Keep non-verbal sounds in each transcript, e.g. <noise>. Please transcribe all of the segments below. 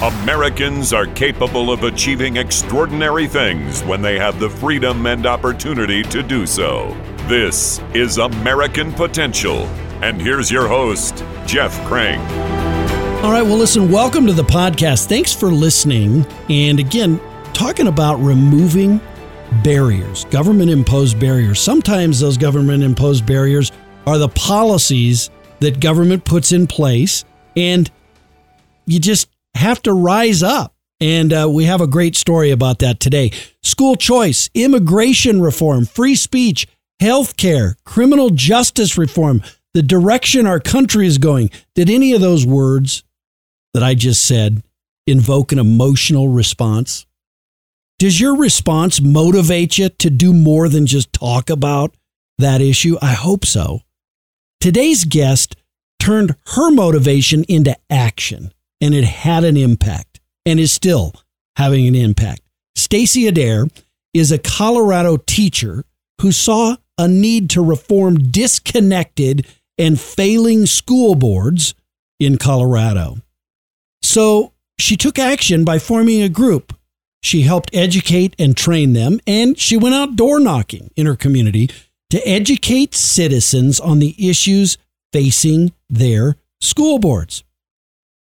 Americans are capable of achieving extraordinary things when they have the freedom and opportunity to do so. This is American Potential. And here's your host, Jeff Crank. All right, well, listen, welcome to the podcast. Thanks for listening. And again, talking about removing barriers, government imposed barriers. Sometimes those government imposed barriers are the policies that government puts in place, and you just have to rise up. And uh, we have a great story about that today. School choice, immigration reform, free speech, health care, criminal justice reform, the direction our country is going. Did any of those words that I just said invoke an emotional response? Does your response motivate you to do more than just talk about that issue? I hope so. Today's guest turned her motivation into action and it had an impact and is still having an impact. Stacy Adair is a Colorado teacher who saw a need to reform disconnected and failing school boards in Colorado. So she took action by forming a group. She helped educate and train them, and she went out door knocking in her community to educate citizens on the issues facing their school boards.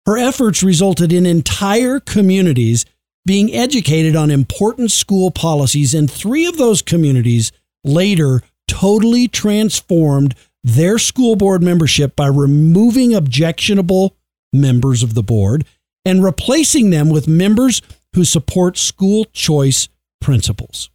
Her efforts resulted in entire communities being educated on important school policies, and three of those communities later totally transformed their school board membership by removing objectionable members of the board and replacing them with members who support school choice principles.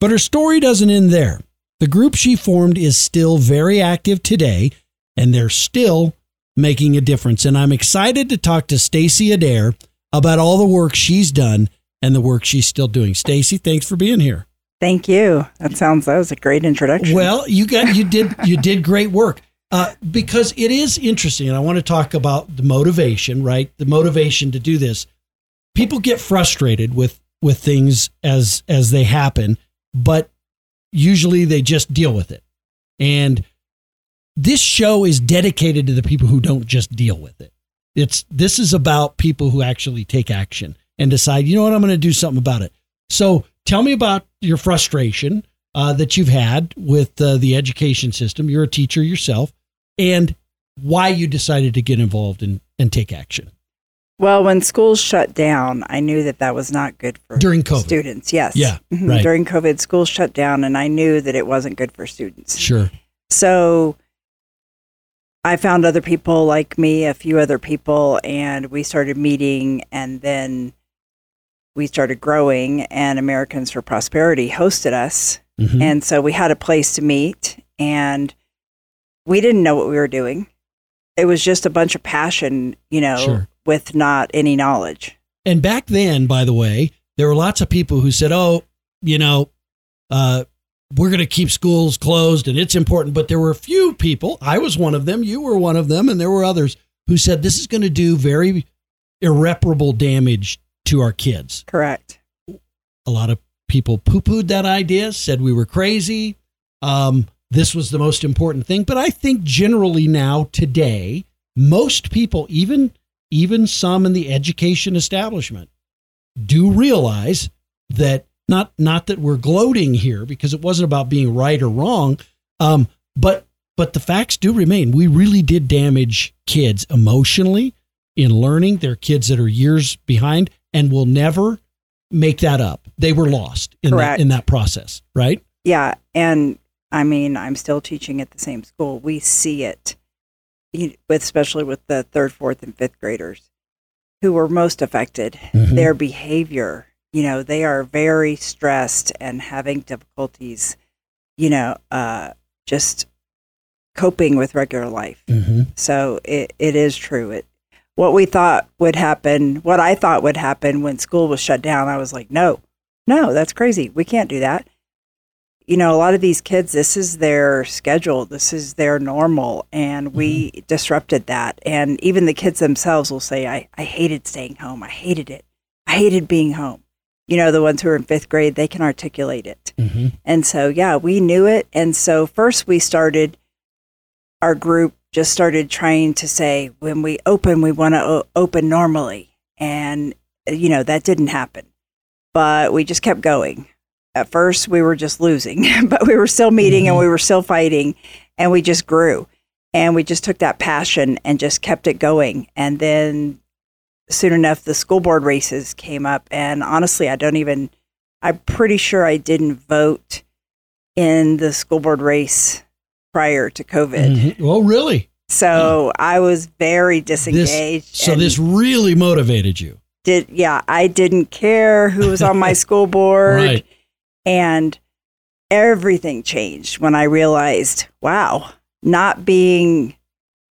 But her story doesn't end there. The group she formed is still very active today, and they're still making a difference. And I'm excited to talk to Stacy Adair about all the work she's done and the work she's still doing. Stacy, thanks for being here. Thank you. That sounds that was a great introduction. Well, you got you did you did great work. Uh, because it is interesting, and I want to talk about the motivation, right? The motivation to do this. People get frustrated with with things as as they happen, but usually they just deal with it. And this show is dedicated to the people who don't just deal with it. It's this is about people who actually take action and decide, you know what, I'm going to do something about it. So tell me about your frustration uh, that you've had with uh, the education system. You're a teacher yourself, and why you decided to get involved and, and take action. Well, when schools shut down, I knew that that was not good for during COVID. students. Yes. Yeah. Mhm. Right. During COVID, schools shut down, and I knew that it wasn't good for students. Sure. So I found other people like me, a few other people, and we started meeting, and then we started growing. And Americans for Prosperity hosted us, Mhm. and so we had a place to meet, and we didn't know what we were doing. It was just a bunch of passion, you know, Sure. with not any knowledge. And back then, by the way, there were lots of people who said, "Oh, you know, uh, we're going to keep schools closed, and it's important." But there were a few people. I was one of them. You were one of them, and there were others who said this is going to do very irreparable damage to our kids. Correct. A lot of people poo-pooed that idea, said we were crazy. Um, this was the most important thing. But I think generally now, today, most people, even even some in the education establishment, do realize that not not that we're gloating here because it wasn't about being right or wrong, um, but but the facts do remain. We really did damage kids emotionally in learning. They're kids that are years behind and will never make that up. They were lost in that in that process, right? Yeah, and I mean, I'm still teaching at the same school. We see it, with especially with the third, fourth, and fifth graders, who were most affected. Mhm. Their behavior, you know, they are very stressed and having difficulties, you know, uh, just coping with regular life. Mm-hmm. So it, it is true. It what we thought would happen, what I thought would happen when school was shut down, I was like, no, no, that's crazy. We can't do that. You know, a lot of these kids, this is their schedule, this is their normal, and we disrupted that. And even the kids themselves will say, I, I hated staying home. I hated it. I hated being home. You know, the ones who are in fifth grade, they can articulate it. Mm-hmm. And so, yeah, we knew it. And so, first we started, our group just started trying to say, when we open, we want to o- open normally. And, you know, that didn't happen. But we just kept going. At first, we were just losing, <laughs> but we were still meeting and we were still fighting and we just grew. And we just took that passion and just kept it going. And then soon enough, the school board races came up. And honestly, I don't even, I'm pretty sure I didn't vote in the school board race prior to COVID. Mhm. Well, really? So I was very This, disengaged. so this really motivated you. did yeah, I didn't care who was on my <laughs> school board. Right. And everything changed when I realized, wow, not being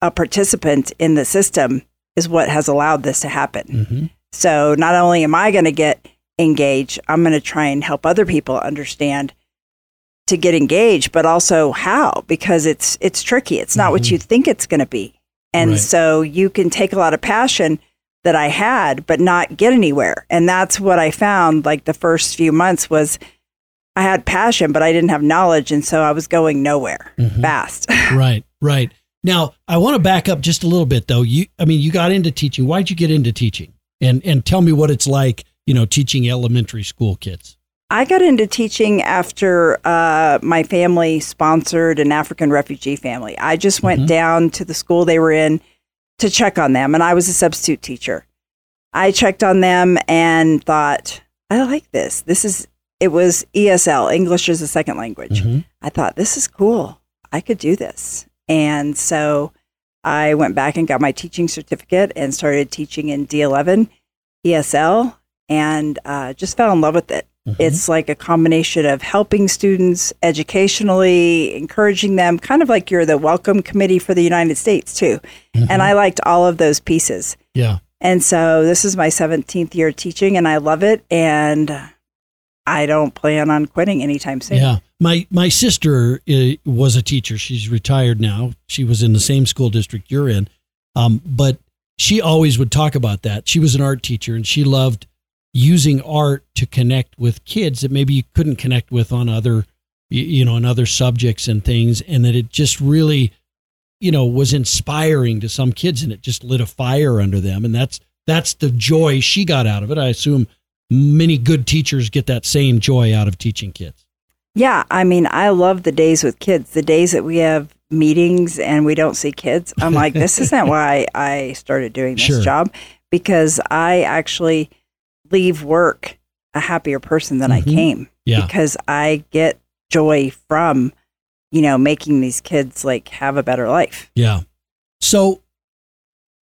a participant in the system is what has allowed this to happen. hmm So not only am I going to get engaged, I'm going to try and help other people understand to get engaged, but also how because it's it's tricky. It's not what Mhm. you think it's going to be. And Right. so you can take a lot of passion that I had but not get anywhere. And that's what I found like the first few months was I had passion but I didn't have knowledge and so I was going nowhere Mhm. fast. <laughs> Right, right. Now, I want to back up just a little bit though. You I mean, you got into teaching. Why'd you get into teaching? And and tell me what it's like, you know, teaching elementary school kids. I got into teaching after uh, my family sponsored an African refugee family. I just went Mhm. down to the school they were in to check on them, and I was a substitute teacher. I checked on them and thought, I like this. This is, it was ESL, English as a Second Language. Mhm. I thought, this is cool. I could do this. And so I went back and got my teaching certificate and started teaching in D11 ESL and uh, just fell in love with it. Mhm. It's like a combination of helping students educationally, encouraging them, kind of like you're the welcome committee for the United States, too. Mhm. And I liked all of those pieces. yeah. And so this is my 17th year teaching, and I love it. And I don't plan on quitting anytime soon. Yeah. My my sister uh, was a teacher. She's retired now. She was in the same school district you're in. Um, but she always would talk about that. She was an art teacher and she loved using art to connect with kids that maybe you couldn't connect with on other you know, on other subjects and things and that it just really you know was inspiring to some kids and it just lit a fire under them and that's that's the joy she got out of it. I assume many good teachers get that same joy out of teaching kids. Yeah, I mean, I love the days with kids. The days that we have meetings and we don't see kids. I'm like, this <laughs> isn't why I started doing this Sure. job because I actually leave work a happier person than I Mhm. came Yeah. because I get joy from, you know, making these kids like have a better life. Yeah. So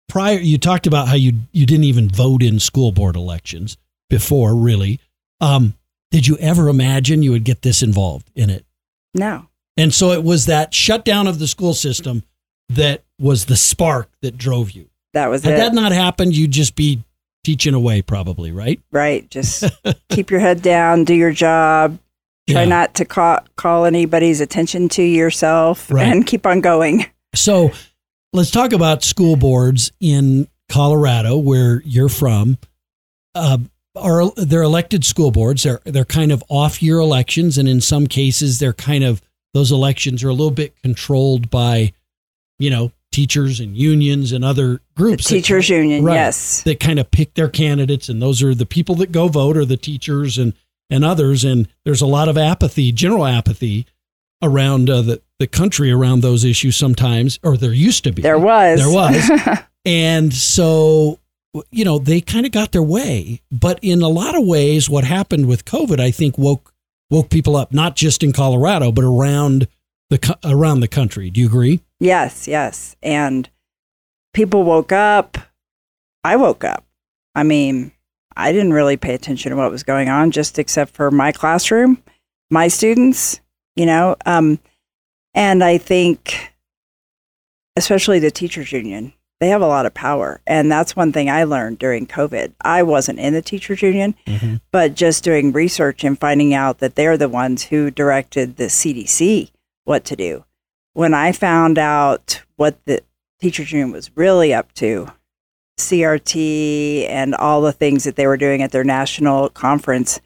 prior you talked about how you you didn't even vote in school board elections before really. Um did you ever imagine you would get this involved in it? No. And so it was that shutdown of the school system that was the spark that drove you. That was Had it. that not happened, you'd just be teaching away probably, right? right. Just <laughs> keep your head down, do your job. Try Yeah. not to call, call anybody's attention to yourself Right. and keep on going. <laughs> So let's talk about school boards in Colorado, where you're from. Uh, are they're elected school boards? They're they're kind of off year elections, and in some cases, they're kind of those elections are a little bit controlled by, you know, teachers and unions and other The groups. that- teachers union, Right. yes. that kind of pick their candidates, and those are the people that go vote, or the teachers and and others. And there's a lot of apathy, general apathy, around uh, the the country around those issues sometimes, or there used to be. There was. There was. <laughs> And so, you know, they kind of got their way. But in a lot of ways, what happened with COVID, I think, woke woke people up, not just in Colorado, but around the around the country. Do you agree? yes, yes. And people woke up. I woke up. I mean, I didn't really pay attention to what was going on, just except for my classroom, my students, you know. Um, and I think, especially the teachers union, they have a lot of power. And that's one thing I learned during COVID. I wasn't in the teachers union, mm-hmm. but just doing research and finding out that they're the ones who directed the CDC what to do. When I found out what the teachers union was really up to, CRT and all the things that they were doing at their national conference,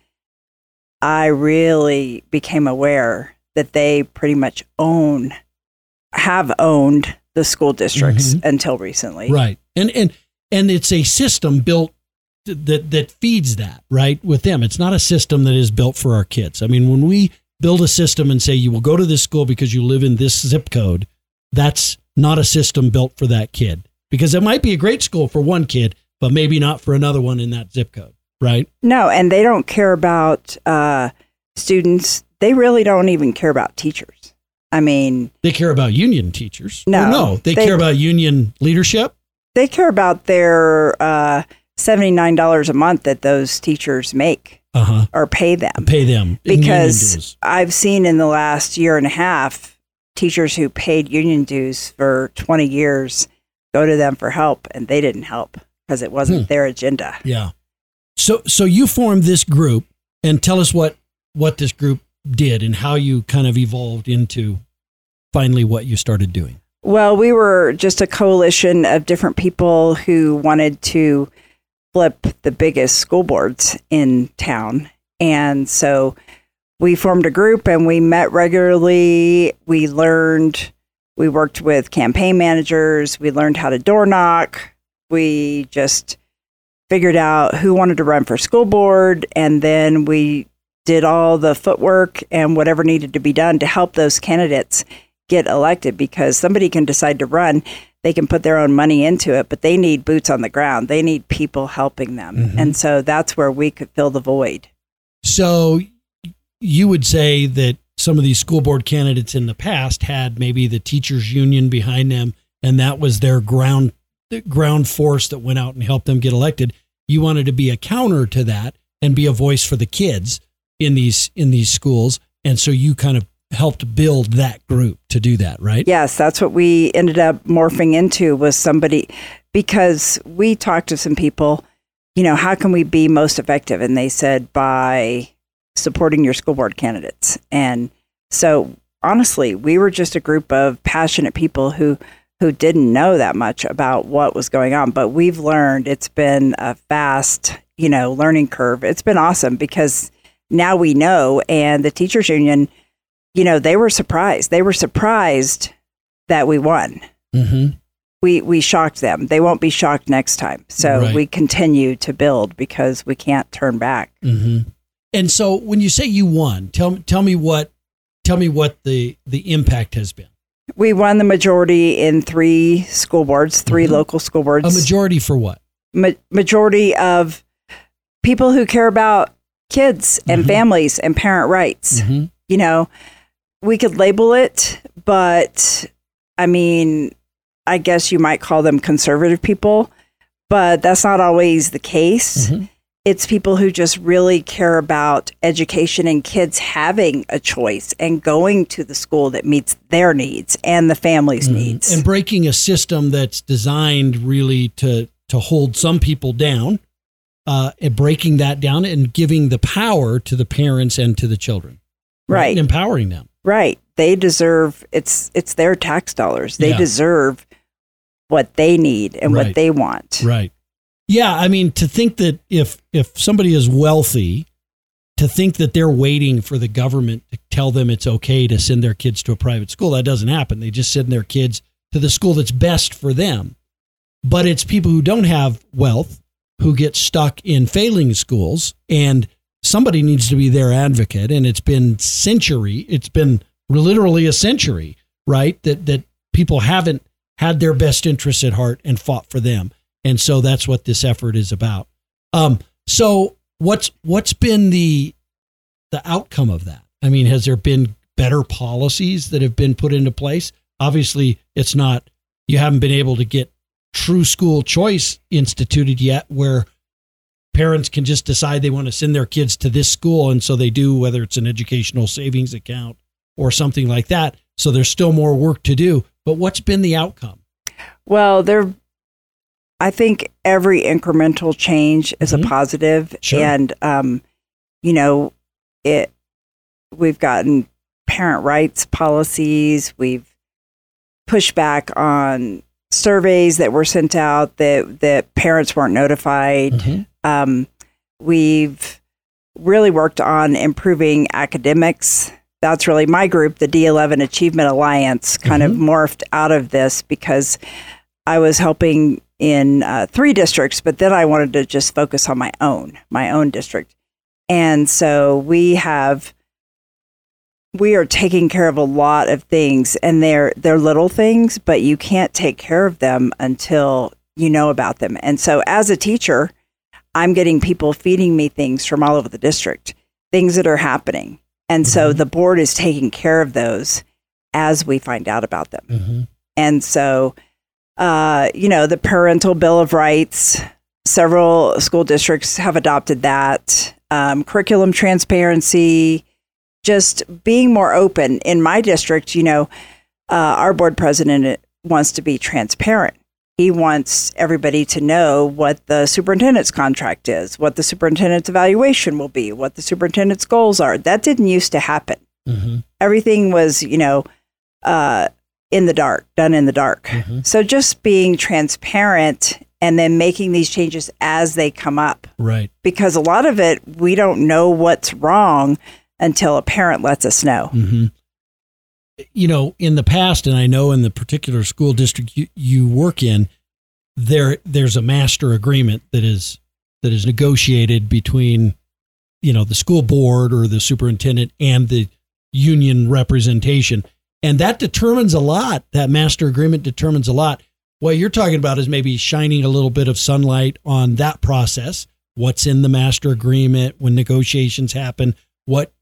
I really became aware that they pretty much own, have owned the school districts Mhm. until recently. Right. And and and it's a system built that that feeds that right with them. It's not a system that is built for our kids. I mean, when we build a system and say you will go to this school because you live in this zip code, that's not a system built for that kid because it might be a great school for one kid, but maybe not for another one in that zip code, right? No, and they don't care about uh, students. They really don't even care about teachers. I mean, They care about union teachers. No, no, they, they- care about union leadership. they care about their uh, $79 a month that those teachers make Uh huh. or pay them. Pay them because. I've seen in the last year and a half teachers who paid union dues for 20 years go to them for help and they didn't help because it wasn't Hmm. their agenda. Yeah. So so you formed this group and tell us what what this group did and how you kind of evolved into finally what you started doing. Well, we were just a coalition of different people who wanted to flip the biggest school boards in town. And so we formed a group and we met regularly. We learned, we worked with campaign managers, we learned how to door knock. We just figured out who wanted to run for school board. And then we did all the footwork and whatever needed to be done to help those candidates get elected because somebody can decide to run they can put their own money into it but they need boots on the ground they need people helping them Mhm. and so that's where we could fill the void So you would say that some of these school board candidates in the past had maybe the teachers union behind them and that was their ground ground force that went out and helped them get elected. You wanted to be a counter to that and be a voice for the kids in these in these schools. And so you kind of helped build that group to do that, right? yes that's what we ended up morphing into was somebody because we talked to some people you know how can we be most effective? And they said by supporting your school board candidates. And so honestly we were just a group of passionate people who who didn't know that much about what was going on. But we've learned it's been a fast you know learning curve. It's been awesome because now we know and the teachers union you know they were surprised they were surprised that we won Mm-hmm. we we shocked them they won't be shocked next time so Right. we continue to build because we can't turn back Mm-hmm. And so when you say you won, tell tell me what tell me what the the impact has been. we won the majority in three school boards 3 Mhm. local school boards A majority for what? ma- majority of people who care about kids and Mhm. families and parent rights Mm-hmm. you know, we could label it, but I mean, I guess you might call them conservative people, but that's not always the case. Mhm. It's people who just really care about education and kids having a choice and going to the school that meets their needs and the family's needs. Mm-hmm. And breaking a system that's designed really to to hold some people down, uh, and breaking that down and giving the power to the parents and to the children, right. Empowering them. Right. They deserve it's it's their tax dollars. They Yeah. deserve what they need and Right. what they want. Right. Yeah, I mean to think that if if somebody is wealthy, to think that they're waiting for the government to tell them it's okay to send their kids to a private school, that doesn't happen. They just send their kids to the school that's best for them. But it's people who don't have wealth who get stuck in failing schools and somebody needs to be their advocate and it's been century, it's been literally a century, right? That that people haven't had their best interests at heart and fought for them. And so that's what this effort is about. Um, so what's what's been the the outcome of that? I mean, has there been better policies that have been put into place? Obviously, it's not you haven't been able to get true school choice instituted yet where parents can just decide they want to send their kids to this school and so they do whether it's an educational savings account or something like that. So there's still more work to do, but what's been the outcome? Well, there I think every incremental change is Mhm. a positive Sure. and um you know, it we've gotten parent rights policies, we've pushed back on surveys that were sent out that that parents weren't notified. Mhm. Um, we've really worked on improving academics. That's really my group, the D11 Achievement Alliance, kind of morphed out of this because I was helping in uh, three districts, but then I wanted to just focus on my own, my own district. And so we have we are taking care of a lot of things and they're they're little things, but you can't take care of them until you know about them. And so as a teacher, I'm getting people feeding me things from all over the district, things that are happening. And so Mhm. the board is taking care of those as we find out about them. Mm-hmm. And so, uh, you know, the parental bill of rights, several school districts have adopted that. Um, curriculum transparency, just being more open. In my district, you know, uh, our board president wants to be transparent. He wants everybody to know what the superintendent's contract is, what the superintendent's evaluation will be, what the superintendent's goals are. That didn't used to happen. Mm-hmm. Everything was, you know, uh, in the dark, done in the dark. Mhm. So just being transparent and then making these changes as they come up Right. because a lot of it we don't know what's wrong until a parent lets us know. Mm-hmm. You know, in the past, and I know in the particular school district you, you work in, there there's a master agreement that is that is negotiated between, you know, the school board or the superintendent and the union representation, and that determines a lot. That master agreement determines a lot. What you're talking about is maybe shining a little bit of sunlight on that process. What's in the master agreement when negotiations happen? What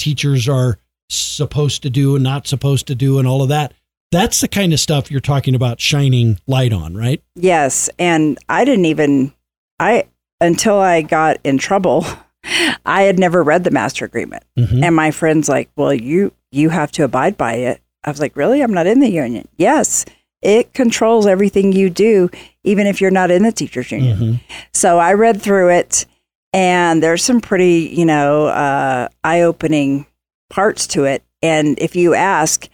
teachers are supposed to do and not supposed to do and all of that. That's the kind of stuff you're talking about shining light on, right? Yes, and I didn't even I until I got in trouble, <laughs> I had never read the master agreement. Mm-hmm. And my friend's like, "Well, you you have to abide by it." I was like, "Really? I'm not in the union." Yes, it controls everything you do, even if you're not in the teachers union. Mm-hmm. So I read through it, and there's some pretty, you know, uh, eye-opening parts to it. And if you ask,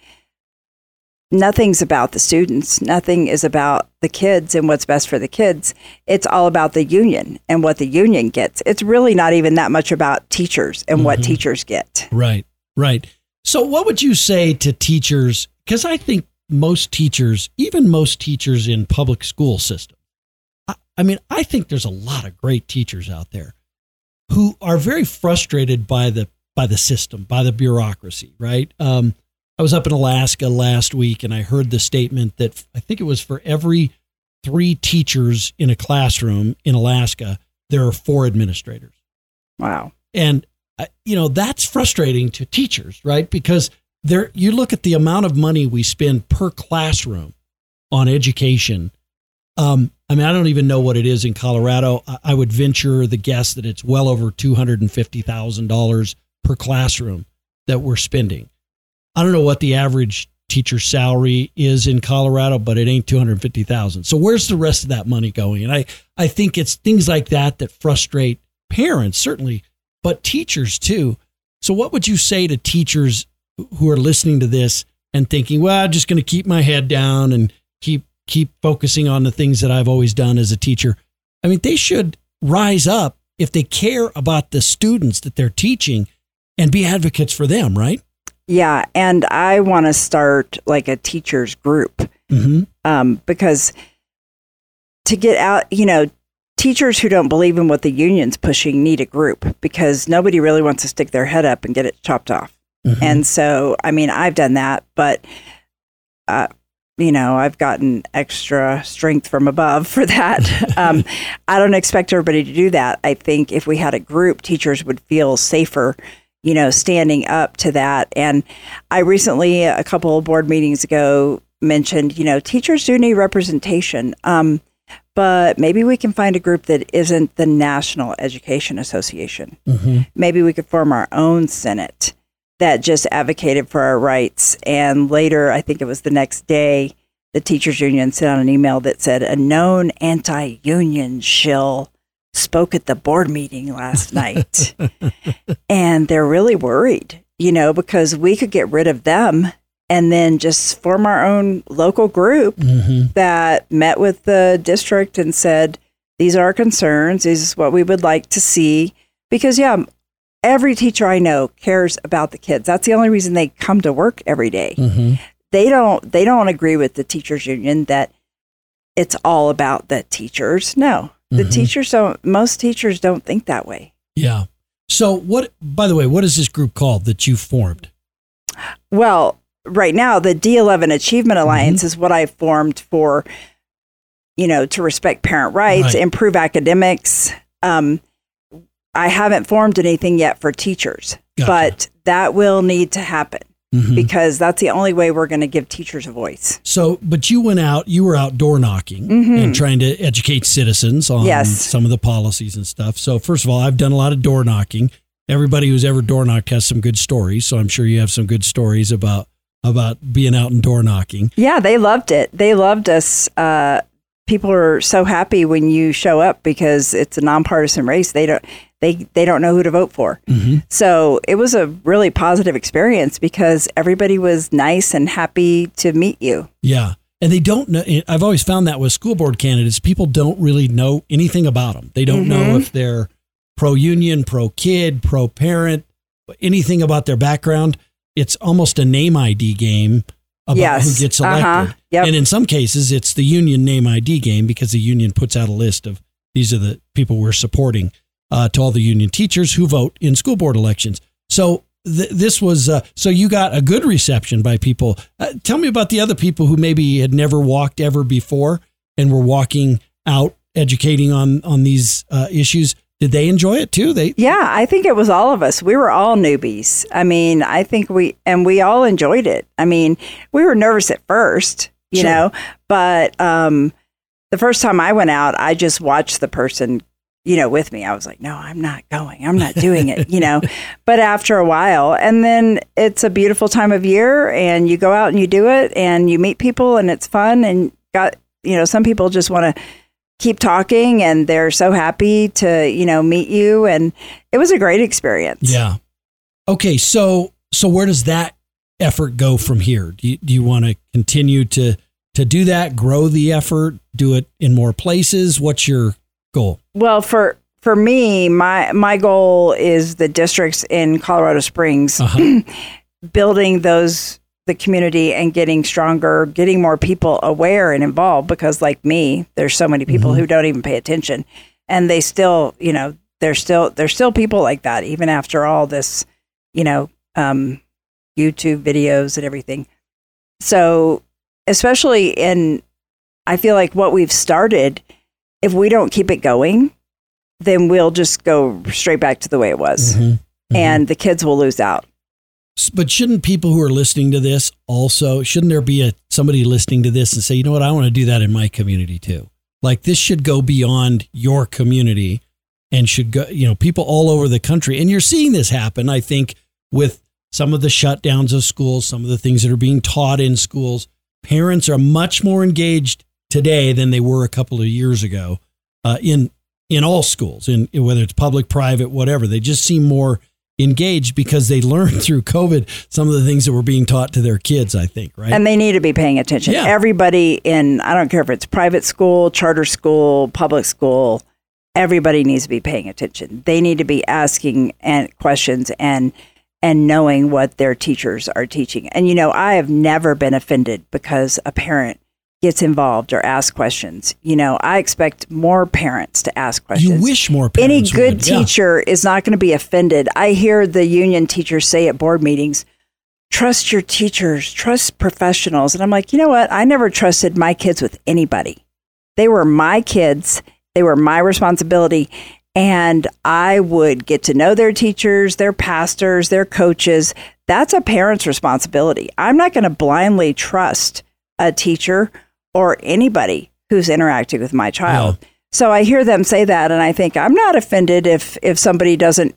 nothing's about the students. Nothing is about the kids and what's best for the kids. It's all about the union and what the union gets. It's really not even that much about teachers and what Mhm. teachers get. Right, right. So, what would you say to teachers? Because I think most teachers, even most teachers in public school system, I, I mean, I think there's a lot of great teachers out there who are very frustrated by the by the system, by the bureaucracy. Right. Um, I was up in Alaska last week, and I heard the statement that I think it was for every three teachers in a classroom in Alaska, there are four administrators. Wow. And uh, you know that's frustrating to teachers, right? Because there, you look at the amount of money we spend per classroom on education. Um, I mean, I don't even know what it is in Colorado. I, would venture the guess that it's well over two hundred and fifty thousand dollars per classroom that we're spending. I don't know what the average teacher salary is in Colorado, but it ain't two hundred fifty thousand. So where's the rest of that money going? And I, I think it's things like that that frustrate parents, certainly but teachers too. So, what would you say to teachers who are listening to this and thinking, "Well, I'm just going to keep my head down and keep keep focusing on the things that I've always done as a teacher"? I mean, they should rise up if they care about the students that they're teaching and be advocates for them, right? Yeah. And I want to start like a teachers group Mm-hmm. um, because to get out, you know, teachers who don't believe in what the union's pushing need a group because nobody really wants to stick their head up and get it chopped off. Mm-hmm. And so, I mean, I've done that, but, uh, you know, I've gotten extra strength from above for that. <laughs> um, I don't expect everybody to do that. I think if we had a group, teachers would feel safer, you know, standing up to that. And I recently, a couple of board meetings ago, mentioned, you know, teachers do need representation. Um, but maybe we can find a group that isn't the National Education Association mm-hmm. maybe we could form our own senate that just advocated for our rights. And later, I think it was the next day, the teachers union sent out an email that said a known anti-union shill spoke at the board meeting last night, <laughs> and they're really worried, you know, because we could get rid of them and then just form our own local group Mm-hmm. that met with the district and said, These are our concerns. This is what we would like to see. Because, yeah, every teacher I know cares about the kids. That's the only reason they come to work every day. Mm-hmm. They don't they don't agree with the teachers union that it's all about the teachers. No, the Mhm. teachers don't, most teachers don't think that way. Yeah. So what? By the way, what is this group called that you formed? Well, right now, the D11 Achievement Mm-hmm. Alliance is what I formed for, you know, to respect parent rights, Right. improve academics. Um, I haven't formed anything yet for teachers, Gotcha. but that will need to happen Mhm. because that's the only way we're going to give teachers a voice. So, but you went out, you were out door knocking Mhm. and trying to educate citizens on Yes. some of the policies and stuff. So, first of all, I've done a lot of door knocking. Everybody who's ever door knocked has some good stories. So, I'm sure you have some good stories about about being out and door knocking. Yeah, they loved it. They loved us. Uh, people are so happy when you show up because it's a nonpartisan race. They don't they they don't know who to vote for. Mm-hmm. So it was a really positive experience because everybody was nice and happy to meet you. Yeah. And they don't know. I've always found that with school board candidates, people don't really know anything about them. They don't know Mhm. if they're pro union, pro kid, pro parent, anything about their background. It's almost a name ID game about yes. who gets elected. Uh-huh. Yep. And in some cases, it's the union name ID game because the union puts out a list of these are the people we're supporting uh, to all the union teachers who vote in school board elections. So th- this was uh, so you got a good reception by people. Uh, tell me about the other people who maybe had never walked ever before and were walking out educating on on these uh, issues. Did they enjoy it too? They yeah, I think it was all of us. We were all newbies. I mean, I think we and we all enjoyed it. I mean, we were nervous at first, you Sure. know, but um, the first time I went out, I just watched the person, you know, with me. I was like, no, I'm not going. I'm not doing it, you know. <laughs> But after a while, and then it's a beautiful time of year, and you go out and you do it, and you meet people, and it's fun, and got you know, some people just want to keep talking and they're so happy to you know meet you and it was a great experience Yeah. Okay, so so where does that effort go from here? Do you, do you want to continue to to do that, grow the effort, do it in more places? What's your goal? well for for me my my goal is the districts in colorado springs Uh-huh. <clears throat> building those the community and getting stronger getting more people aware and involved because like me there's so many people Mhm. who don't even pay attention and they still you know there's still there's still people like that even after all this you know um, youtube videos and everything so especially in i feel like what we've started if we don't keep it going then we'll just go straight back to the way it was Mhm. Mhm. and the kids will lose out but shouldn't people who are listening to this also shouldn't there be a somebody listening to this and say, you know what, I want to do that in my community too. Like this should go beyond your community and should go, you know, people all over the country. And you're seeing this happen, I think, with some of the shutdowns of schools, some of the things that are being taught in schools. Parents are much more engaged today than they were a couple of years ago uh, in in all schools, in, in whether it's public, private, whatever. They just seem more engaged because they <laughs> learned through COVID some of the things that were being taught to their kids. I think, right? and they need to be paying attention. Yeah. Everybody in I don't care if it's private school, charter school, public school, everybody needs to be paying attention. They need to be asking and questions and and knowing what their teachers are teaching. And you know, I have never been offended because a parent gets involved or asks questions. You know, I expect more parents to ask questions. you wish more parents. Any good would. Yeah. teacher is not going to be offended. I hear the union teachers say at board meetings, trust your teachers, trust professionals. And I'm like, you know what? I never trusted my kids with anybody. They were my kids, they were my responsibility. And I would get to know their teachers, their pastors, their coaches. That's a parent's responsibility. I'm not going to blindly trust a teacher or anybody who's interacting with my child. So I hear them say that, and I think I'm not offended if if somebody doesn't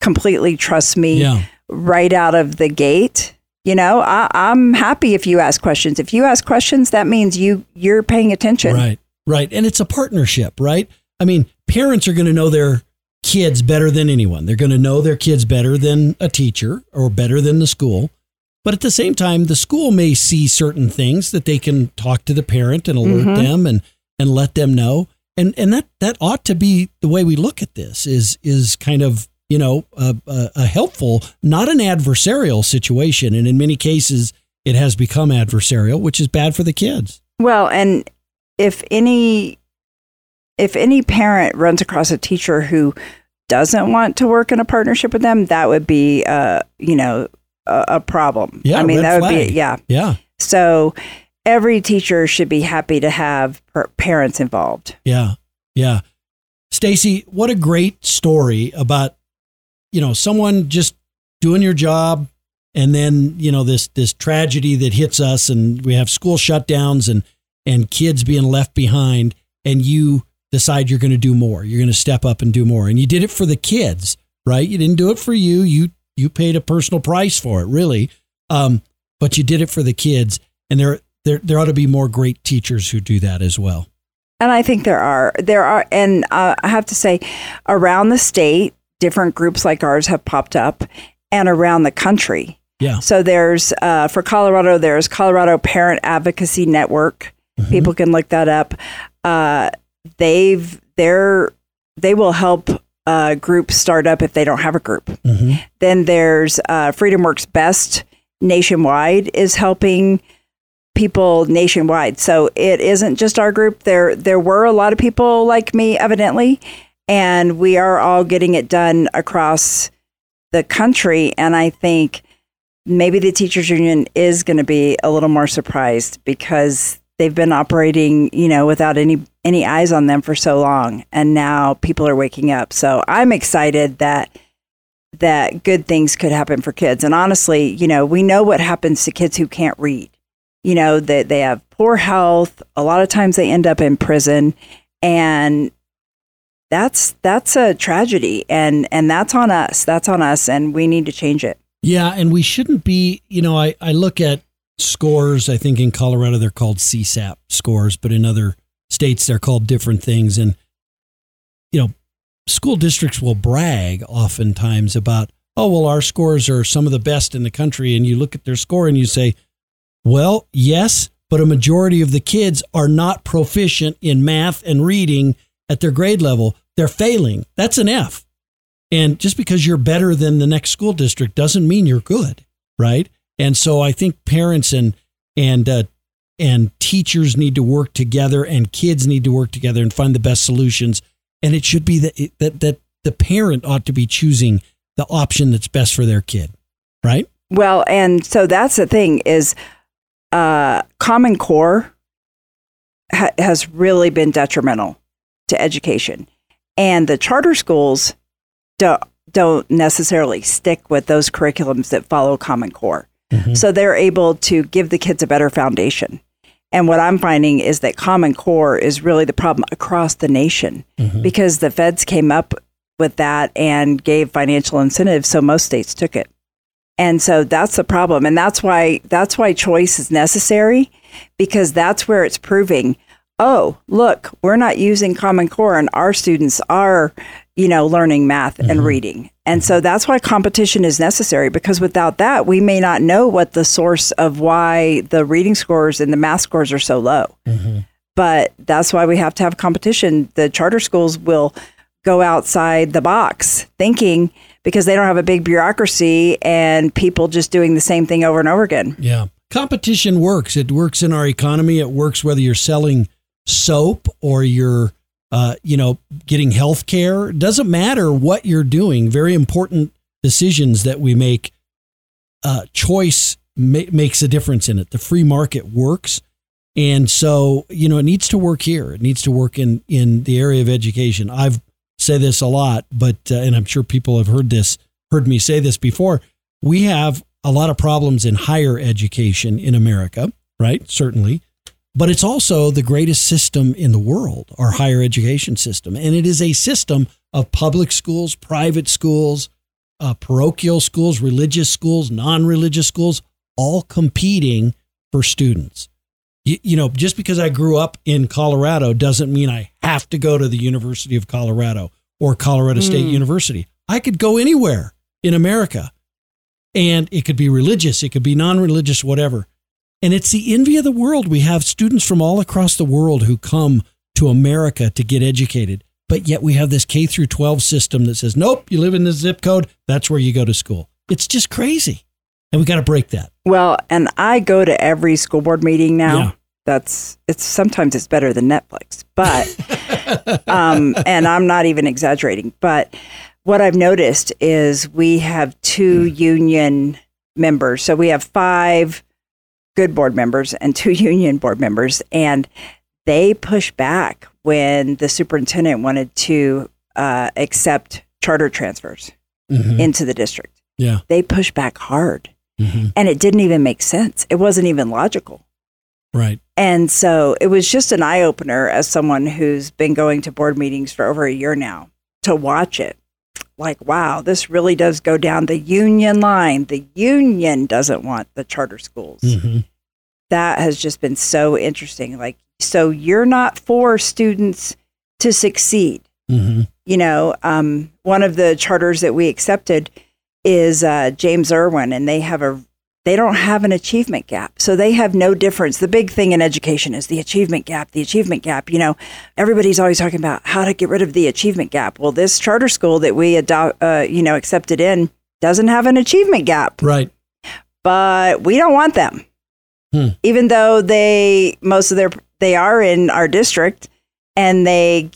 completely trust me Yeah. right out of the gate. You know, I, I'm happy if you ask questions. If you ask questions, that means you you're paying attention. Right. Right. And it's a partnership, right? I mean, parents are going to know their kids better than anyone. They're going to know their kids better than a teacher or better than the school. But at the same time, the school may see certain things that they can talk to the parent and alert Mhm. them and and let them know. And and that that ought to be the way we look at this is is kind of you know a, a, a helpful, not an adversarial situation. And in many cases, it has become adversarial, which is bad for the kids. Well, and if any if any parent runs across a teacher who doesn't want to work in a partnership with them, that would be uh, you know, a, a problem. Yeah, I mean that would flag. be yeah. Yeah. So every teacher should be happy to have per- parents involved. Yeah. Yeah. Stacy, what a great story about, you know, someone just doing your job and then, you know, this this tragedy that hits us and we have school shutdowns and and kids being left behind and you decide you're going to do more. You're going to step up and do more. And you did it for the kids, right? You didn't do it for you. You you paid a personal price for it, really. Um, but you did it for the kids and there there there ought to be more great teachers who do that as well. And I think there are there are, and uh, I have to say, around the state, different groups like ours have popped up, and around the country. Yeah. So there's uh, for Colorado, there's Colorado Parent Advocacy Network. Mhm. People can look that up. Uh, they've they're they will help uh, group start up if they don't have a group. Mhm. Then there's uh, Freedom Works Best nationwide is helping people nationwide. So it isn't just our group. There there were a lot of people like me, evidently, and we are all getting it done across the country. And I think maybe the teachers union is going to be a little more surprised because they've been operating, you know, without any any eyes on them for so long, and now people are waking up. So I'm excited that that good things could happen for kids. And honestly, you know, we know what happens to kids who can't read. You know, that they have poor health. A lot of times they end up in prison and that's that's a tragedy and and that's on us. That's on us and we need to change it. Yeah, and we shouldn't be, you know, I, I look at scores. I think in Colorado they're called CSAP scores, but in other states they're called different things. And, you know, school districts will brag oftentimes about, oh, well, our scores are some of the best in the country. And you look at their score and you say, well, yes, but a majority of the kids are not proficient in math and reading at their grade level. They're failing. That's an F. And just because you're better than the next school district doesn't mean you're good, right? And so I think parents and and uh, and teachers need to work together, and kids need to work together and find the best solutions. And it should be that that that the parent ought to be choosing the option that's best for their kid, right? Well, and so that's the thing is uh, Common Core ha- has really been detrimental to education, and the charter schools don't don't necessarily stick with those curriculums that follow Common Core. Mhm. So they're able to give the kids a better foundation. And what I'm finding is that Common Core is really the problem across the nation Mhm. because the feds came up with that and gave financial incentives, so most states took it. And so that's the problem. And that's why that's why choice is necessary because that's where it's proving, oh, look, we're not using Common Core and our students are, you know, learning math and reading. And so that's why competition is necessary because without that, we may not know what the source of why the reading scores and the math scores are so low. Mm-hmm. But that's why we have to have competition. The charter schools will go outside the box thinking because they don't have a big bureaucracy and people just doing the same thing over and over again. Yeah. Competition works. It works in our economy. It works whether you're selling soap or you're, uh, you know, getting health care. Doesn't matter what you're doing. Very important decisions that we make. Uh, choice ma- makes a difference in it. The free market works. And so, you know, it needs to work here. It needs to work in, in the area of education. I've said this a lot, but, uh, and I'm sure people have heard this, heard me say this before. We have a lot of problems in higher education in America, right? Certainly. But it's also the greatest system in the world, our higher education system. And it is a system of public schools, private schools, uh, parochial schools, religious schools, non religious schools, all competing for students. You, you know, just because I grew up in Colorado doesn't mean I have to go to the University of Colorado or Colorado State University. I could go anywhere in America and it could be religious, it could be non religious, whatever. And it's the envy of the world. We have students from all across the world who come to America to get educated, but yet we have this K through 12 system that says, nope, you live in this zip code, that's where you go to school. It's just crazy. And we got to break that. Well, and I go to every school board meeting now. Yeah. That's it's sometimes it's better than Netflix, but <laughs> um, and I'm not even exaggerating. But what I've noticed is we have two union members, so we have five good board members and two <laughs> union board members, and they push back when the superintendent wanted to uh, accept charter transfers Mhm. into the district. Yeah. They push back hard, Mhm. and it didn't even make sense. It wasn't even logical. Right. And so it was just an eye opener as someone who's been going to board meetings for over a year now to watch it. Like, wow, this really does go down the union line. The union doesn't want the charter schools. Mhm. That has just been so interesting. Like, so you're not for students to succeed. Mhm. You know, um, one of the charters that we accepted is uh, James Irwin, and they have a they don't have an achievement gap. So they have no difference. The big thing in education is the achievement gap, the achievement gap. You know, everybody's always talking about how to get rid of the achievement gap. Well, this charter school that we adopt, uh, you know, accepted in doesn't have an achievement gap, Right. but we don't want them. Hmm. Even though they most of their they are in our district and they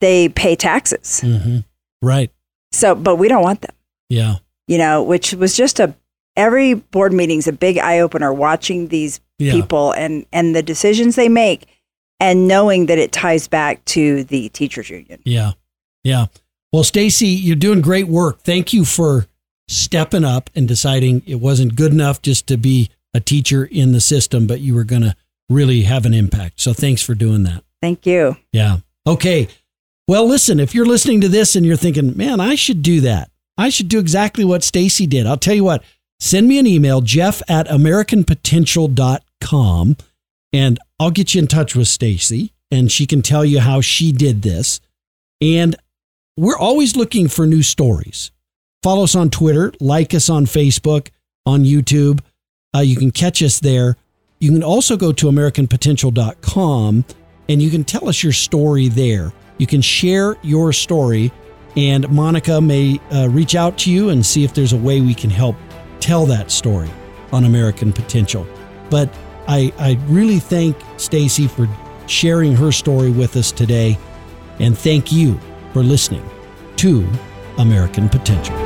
they pay taxes. Mhm. Right. So, but we don't want them. Yeah. You know, which was just a every board meeting's a big eye opener watching these Yeah. people and and the decisions they make and knowing that it ties back to the teachers union. Yeah. Yeah. Well, Stacy, you're doing great work. Thank you for stepping up and deciding it wasn't good enough just to be a teacher in the system, but you were going to really have an impact. So thanks for doing that. Thank you. Yeah. Okay. Well, listen, if you're listening to this and you're thinking, man, I should do that. I should do exactly what Stacy did. I'll tell you what, send me an email, jeff at americanpotential.com, and I'll get you in touch with Stacy and she can tell you how she did this. And we're always looking for new stories. Follow us on Twitter, like us on Facebook, on YouTube. Uh, you can catch us there. You can also go to AmericanPotential.com and you can tell us your story there. You can share your story, and Monica may uh, reach out to you and see if there's a way we can help tell that story on American Potential. But I, I really thank Stacy for sharing her story with us today, and thank you for listening to American Potential.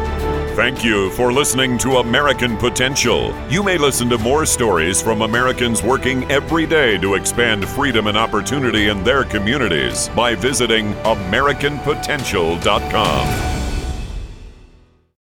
Thank you for listening to American Potential. You may listen to more stories from Americans working every day to expand freedom and opportunity in their communities by visiting AmericanPotential.com.